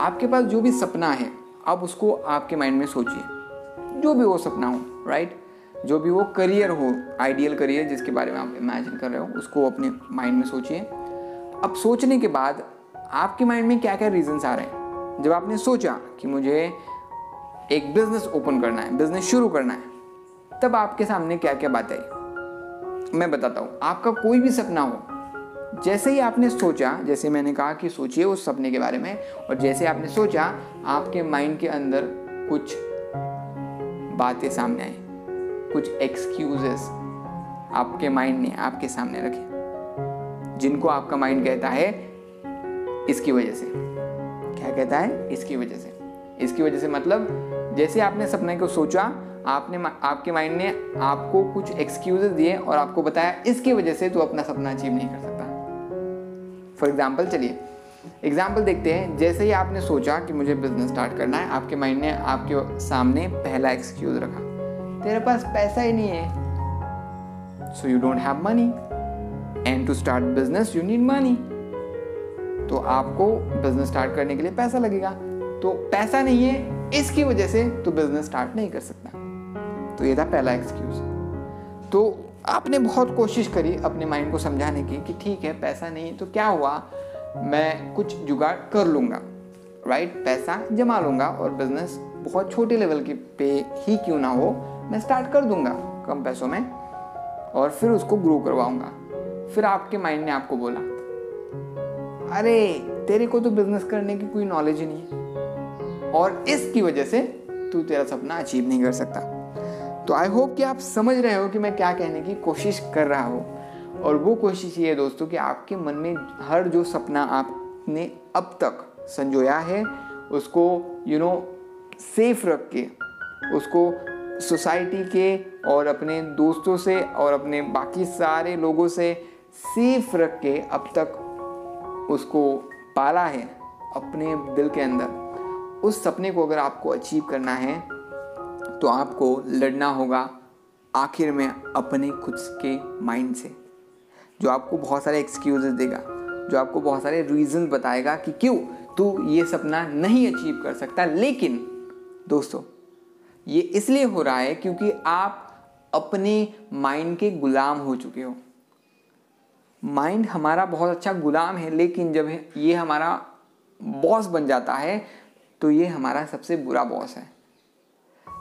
आपके पास जो भी सपना है, आप उसको आपके माइंड में सोचिए। जो भी वो सपना हो राइट जो भी वो करियर हो आइडियल करियर जिसके बारे में आप इमेजिन कर रहे हो, उसको अपने माइंड में सोचिए। अब सोचने के बाद आपके माइंड में क्या क्या रीजंस आ रहे हैं? जब आपने सोचा कि मुझे एक बिज़नेस ओपन करना है बिज़नेस शुरू करना है, तब आपके सामने क्या क्या बातें आई? मैं बताता हूँ। आपका कोई भी सपना हो जैसे ही आपने सोचा, जैसे मैंने कहा कि सोचिए उस सपने के बारे में, और जैसे आपने सोचा, आपके माइंड के अंदर कुछ बातें सामने आई, कुछ एक्सक्यूजेस आपके माइंड ने आपके सामने रखे, जिनको आपका माइंड कहता है, इसकी वजह से। क्या कहता है? इसकी वजह से। इसकी वजह से मतलब जैसे आपने सपने को सोचा, आपने आपके माइंड ने आपको कुछ एक्सक्यूजेस दिए और आपको बताया, इसकी वजह से तो अपना सपना अचीव नहीं कर सकता। फॉर एग्ज़ाम्पल चलिए। एग्ज़ाम्पल देखते हैं। जैसे ही आपने सोचा कि मुझे बिज़नेस स्टार्ट करना है, आपके माइंड ने आपके सामने पहला एक्सक्यूज रखा। तेरे पास पैसा ही नहीं है। So you don't have money and to start business you need money तो आपको बिज़नेस स्टार्ट करने के लिए पैसा लगेगा। तो पैसा नहीं है, इसकी वजह से तो बिज़नेस स्टार्ट नहीं कर सकता। तो ये था पहला एक्सक्यूज तो आपने बहुत कोशिश करी अपने माइंड को समझाने की कि ठीक है, पैसा नहीं तो क्या हुआ? मैं कुछ जुगाड़ कर लूँगा राइट पैसा जमा लूँगा और बिज़नेस बहुत छोटे लेवल के पे ही क्यों ना हो, मैं स्टार्ट कर दूँगा कम पैसों में और फिर उसको ग्रो करवाऊँगा। फिर आपके माइंड ने आपको बोला, अरे, तेरे को तो बिज़नेस करने की कोई नॉलेज ही नहीं है और इसकी वजह से तू तेरा सपना अचीव नहीं कर सकता। तो आई होप कि आप समझ रहे हो कि मैं क्या कहने की कोशिश कर रहा हूँ। और वो कोशिश ये है दोस्तों कि आपके मन में हर जो सपना आपने अब तक संजोया है, उसको यू नो सेफ़ रख के, उसको सोसाइटी के और अपने दोस्तों से और अपने बाकी सारे लोगों से सेफ़ रख के अब तक उसको पाला है अपने दिल के अंदर। उस सपने को अगर आपको अचीव करना है तो आपको लड़ना होगा आखिर में अपने खुद के माइंड से, जो आपको बहुत सारे एक्सक्यूजेस देगा, जो आपको बहुत सारे रीजन बताएगा कि क्यों तू ये सपना नहीं अचीव कर सकता। लेकिन दोस्तों, ये इसलिए हो रहा है क्योंकि आप अपने माइंड के गुलाम हो चुके हो। माइंड हमारा बहुत अच्छा गुलाम है, लेकिन जब ये हमारा बॉस बन जाता है तो ये हमारा सबसे बुरा बॉस है।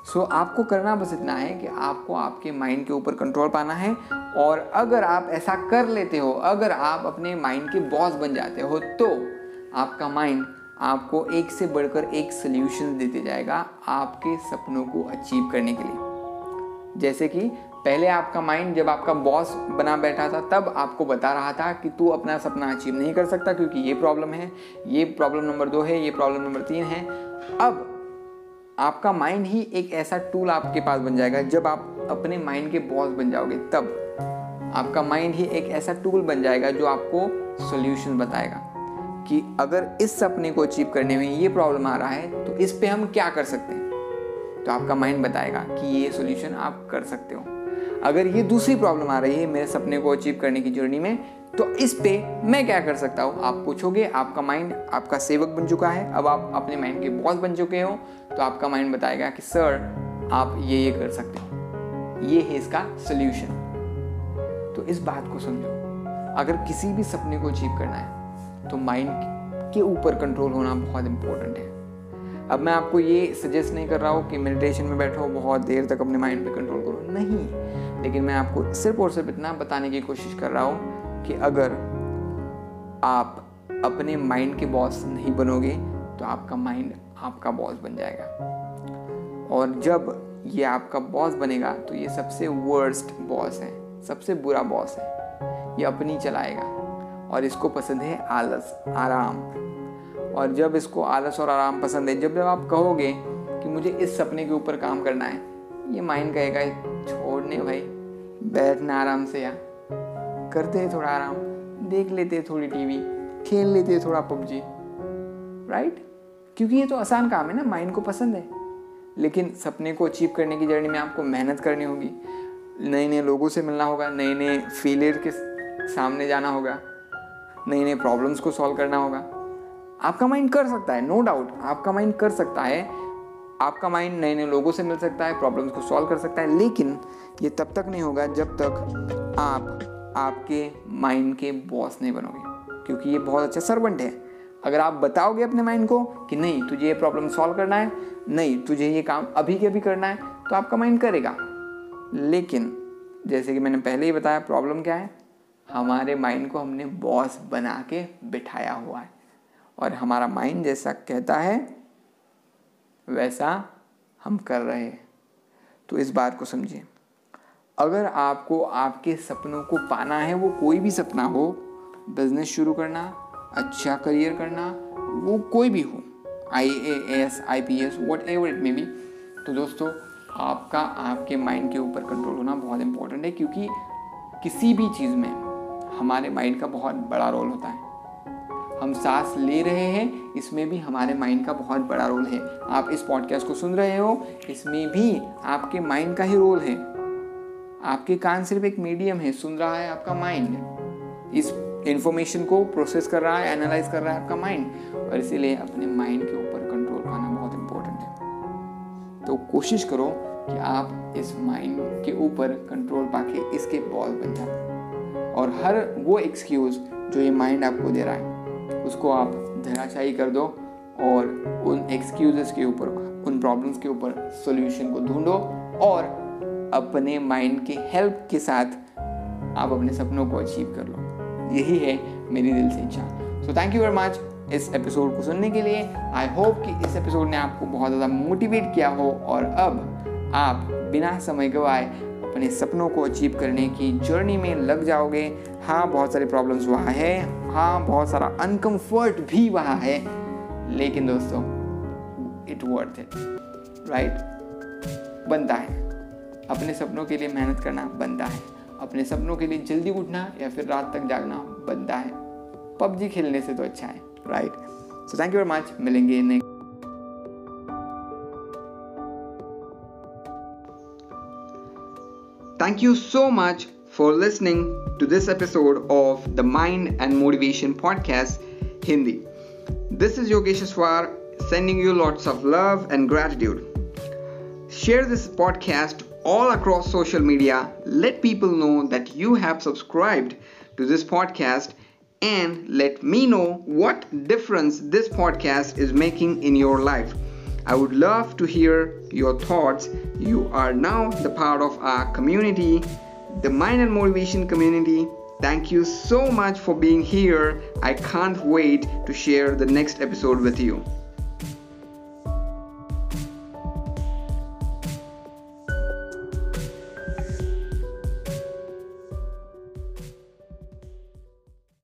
सो so, आपको करना बस इतना है कि आपको आपके माइंड के ऊपर कंट्रोल पाना है और अगर आप ऐसा कर लेते हो अगर आप अपने माइंड के बॉस बन जाते हो तो आपका माइंड आपको एक से बढ़कर एक सोल्यूशन देते जाएगा आपके सपनों को अचीव करने के लिए। जैसे कि पहले आपका माइंड जब आपका बॉस बना बैठा था तब आपको बता रहा था कि तू अपना सपना अचीव नहीं कर सकता क्योंकि ये प्रॉब्लम है ये प्रॉब्लम नंबर दो है ये प्रॉब्लम नंबर तीन है। अब आपका माइंड ही एक ऐसा टूल आपके पास बन जाएगा जब आप अपने माइंड के बॉस बन जाओगे, तब। आपका माइंड ही एक ऐसा टूल बन जाएगा जो आपको सोल्यूशन बताएगा कि अगर इस सपने को अचीव करने में ये प्रॉब्लम आ रहा है तो इस पे हम क्या कर सकते हैं? तो आपका माइंड बताएगा कि ये सोल्यूशन आप कर सकते हो। अगर ये दूसरी प्रॉब्लम आ रही है मेरे सपने को अचीव करने की जर्नी में तो इस पे मैं क्या कर सकता हूँ? आप पूछोगे, आपका माइंड आपका सेवक बन चुका है। अब आप अपने माइंड के बॉस बन चुके हो तो आपका माइंड बताएगा कि, सर, आप ये ये कर सकते हो। ये है इसका सोल्यूशन तो इस बात को समझो। अगर किसी भी सपने को अचीव करना है तो माइंड के ऊपर कंट्रोल होना बहुत इंपॉर्टेंट है। अब मैं आपको ये सजेस्ट नहीं कर रहा हूँ कि मेडिटेशन में बैठो, बहुत देर तक अपने माइंड पे कंट्रोल करो। नहीं। लेकिन मैं आपको सिर्फ़ और सिर्फ़ इतना बताने की कोशिश कर रहा हूँ कि अगर आप अपने माइंड के बॉस नहीं बनोगे तो आपका माइंड आपका बॉस बन जाएगा। और जब ये आपका बॉस बनेगा तो ये सबसे वर्स्ट बॉस है, सबसे बुरा बॉस है। ये अपनी चलाएगा और इसको पसंद है आलस, आराम। और जब इसको आलस और आराम पसंद है, जब जब आप कहोगे कि मुझे इस सपने के ऊपर काम करना है, ये माइंड कहेगा, छोड़ने भाई, बैठना आराम से यार। करते हैं थोड़ा आराम, देख लेते हैं थोड़ी टीवी, खेल लेते हैं थोड़ा पबजी राइट क्योंकि ये तो आसान काम है ना माइंड को पसंद है। लेकिन सपने को अचीव करने की जर्नी में आपको मेहनत करनी होगी। नए नए लोगों से मिलना होगा नए नए फेलियर के सामने जाना होगा नए नए प्रॉब्लम्स को सॉल्व करना होगा। आपका माइंड कर सकता है नो no डाउट आपका माइंड कर सकता है। आपका माइंड नए नए लोगों से मिल सकता है प्रॉब्लम्स को सॉल्व कर सकता है, लेकिन ये तब तक नहीं होगा जब तक आप आपके माइंड के बॉस नहीं बनोगे, क्योंकि ये बहुत अच्छा सर्वेंट है। अगर आप बताओगे अपने माइंड को कि नहीं, तुझे ये प्रॉब्लम सॉल्व करना है, नहीं, तुझे ये काम अभी के अभी करना है तो आपका माइंड करेगा। लेकिन, जैसे कि मैंने पहले ही बताया प्रॉब्लम क्या है? हमारे माइंड को हमने बॉस बना के बिठाया हुआ है। और हमारा माइंड जैसा कहता है, वैसा हम कर रहे हैं। तो इस बात को समझिए। अगर आपको आपके सपनों को पाना है, वो कोई भी सपना हो बिज़नेस शुरू करना अच्छा करियर करना, वो कोई भी हो I A S I P S whatever it may be तो दोस्तों, आपका, आपके माइंड के ऊपर कंट्रोल होना बहुत इम्पोर्टेंट है, क्योंकि किसी भी चीज़ में हमारे माइंड का बहुत बड़ा रोल होता है। हम सांस ले रहे हैं, इसमें भी हमारे माइंड का बहुत बड़ा रोल है। आप इस पॉडकास्ट को सुन रहे हो, इसमें भी आपके माइंड का ही रोल है। आपके कान सिर्फ़ एक मीडियम है, सुन रहा है आपका माइंड इस इंफॉर्मेशन को प्रोसेस कर रहा है एनालाइज कर रहा है आपका माइंड और इसीलिए अपने माइंड के ऊपर कंट्रोल पाना बहुत इंपॉर्टेंट है. तो कोशिश करो कि आप इस माइंड के ऊपर कंट्रोल पाके इसके बॉल बन जाओ और हर वो एक्सक्यूज जो ये माइंड आपको दे रहा है, उसको आप धराशाई कर दो और उन एक्सक्यूजेस के ऊपर, उन प्रॉब्लम्स के ऊपर सोल्यूशन को ढूंढो और अपने माइंड के हेल्प के साथ आप अपने सपनों को अचीव कर लो। यही है मेरी दिल से इच्छा so thank you very much इस एपिसोड को सुनने के लिए। आई होप कि इस एपिसोड ने आपको बहुत ज़्यादा मोटिवेट किया हो और अब आप बिना समय गवाए अपने सपनों को अचीव करने की जर्नी में लग जाओगे। हाँ बहुत सारे प्रॉब्लम्स वहाँ है। हाँ बहुत सारा अनकम्फर्ट भी वहाँ है। लेकिन दोस्तों इट वर्थ इट राइट बनता है। अपने सपनों के लिए मेहनत करना बनता है। अपने सपनों के लिए जल्दी उठना या फिर रात तक जागना बनता है। पबजी खेलने से तो अच्छा है right so thank you very much मिलेंगे thank you so much for listening to this episode of the mind and motivation podcast Hindi this is Yogesh sending you lots of love and gratitude share this podcast all across social media. Let people know that you have subscribed to this podcast and let me know what difference this podcast is making in your life. I would love to hear your thoughts. You are now the part of our community, the Mind and Motivation community. Thank you so much for being here. I can't wait to share the next episode with you.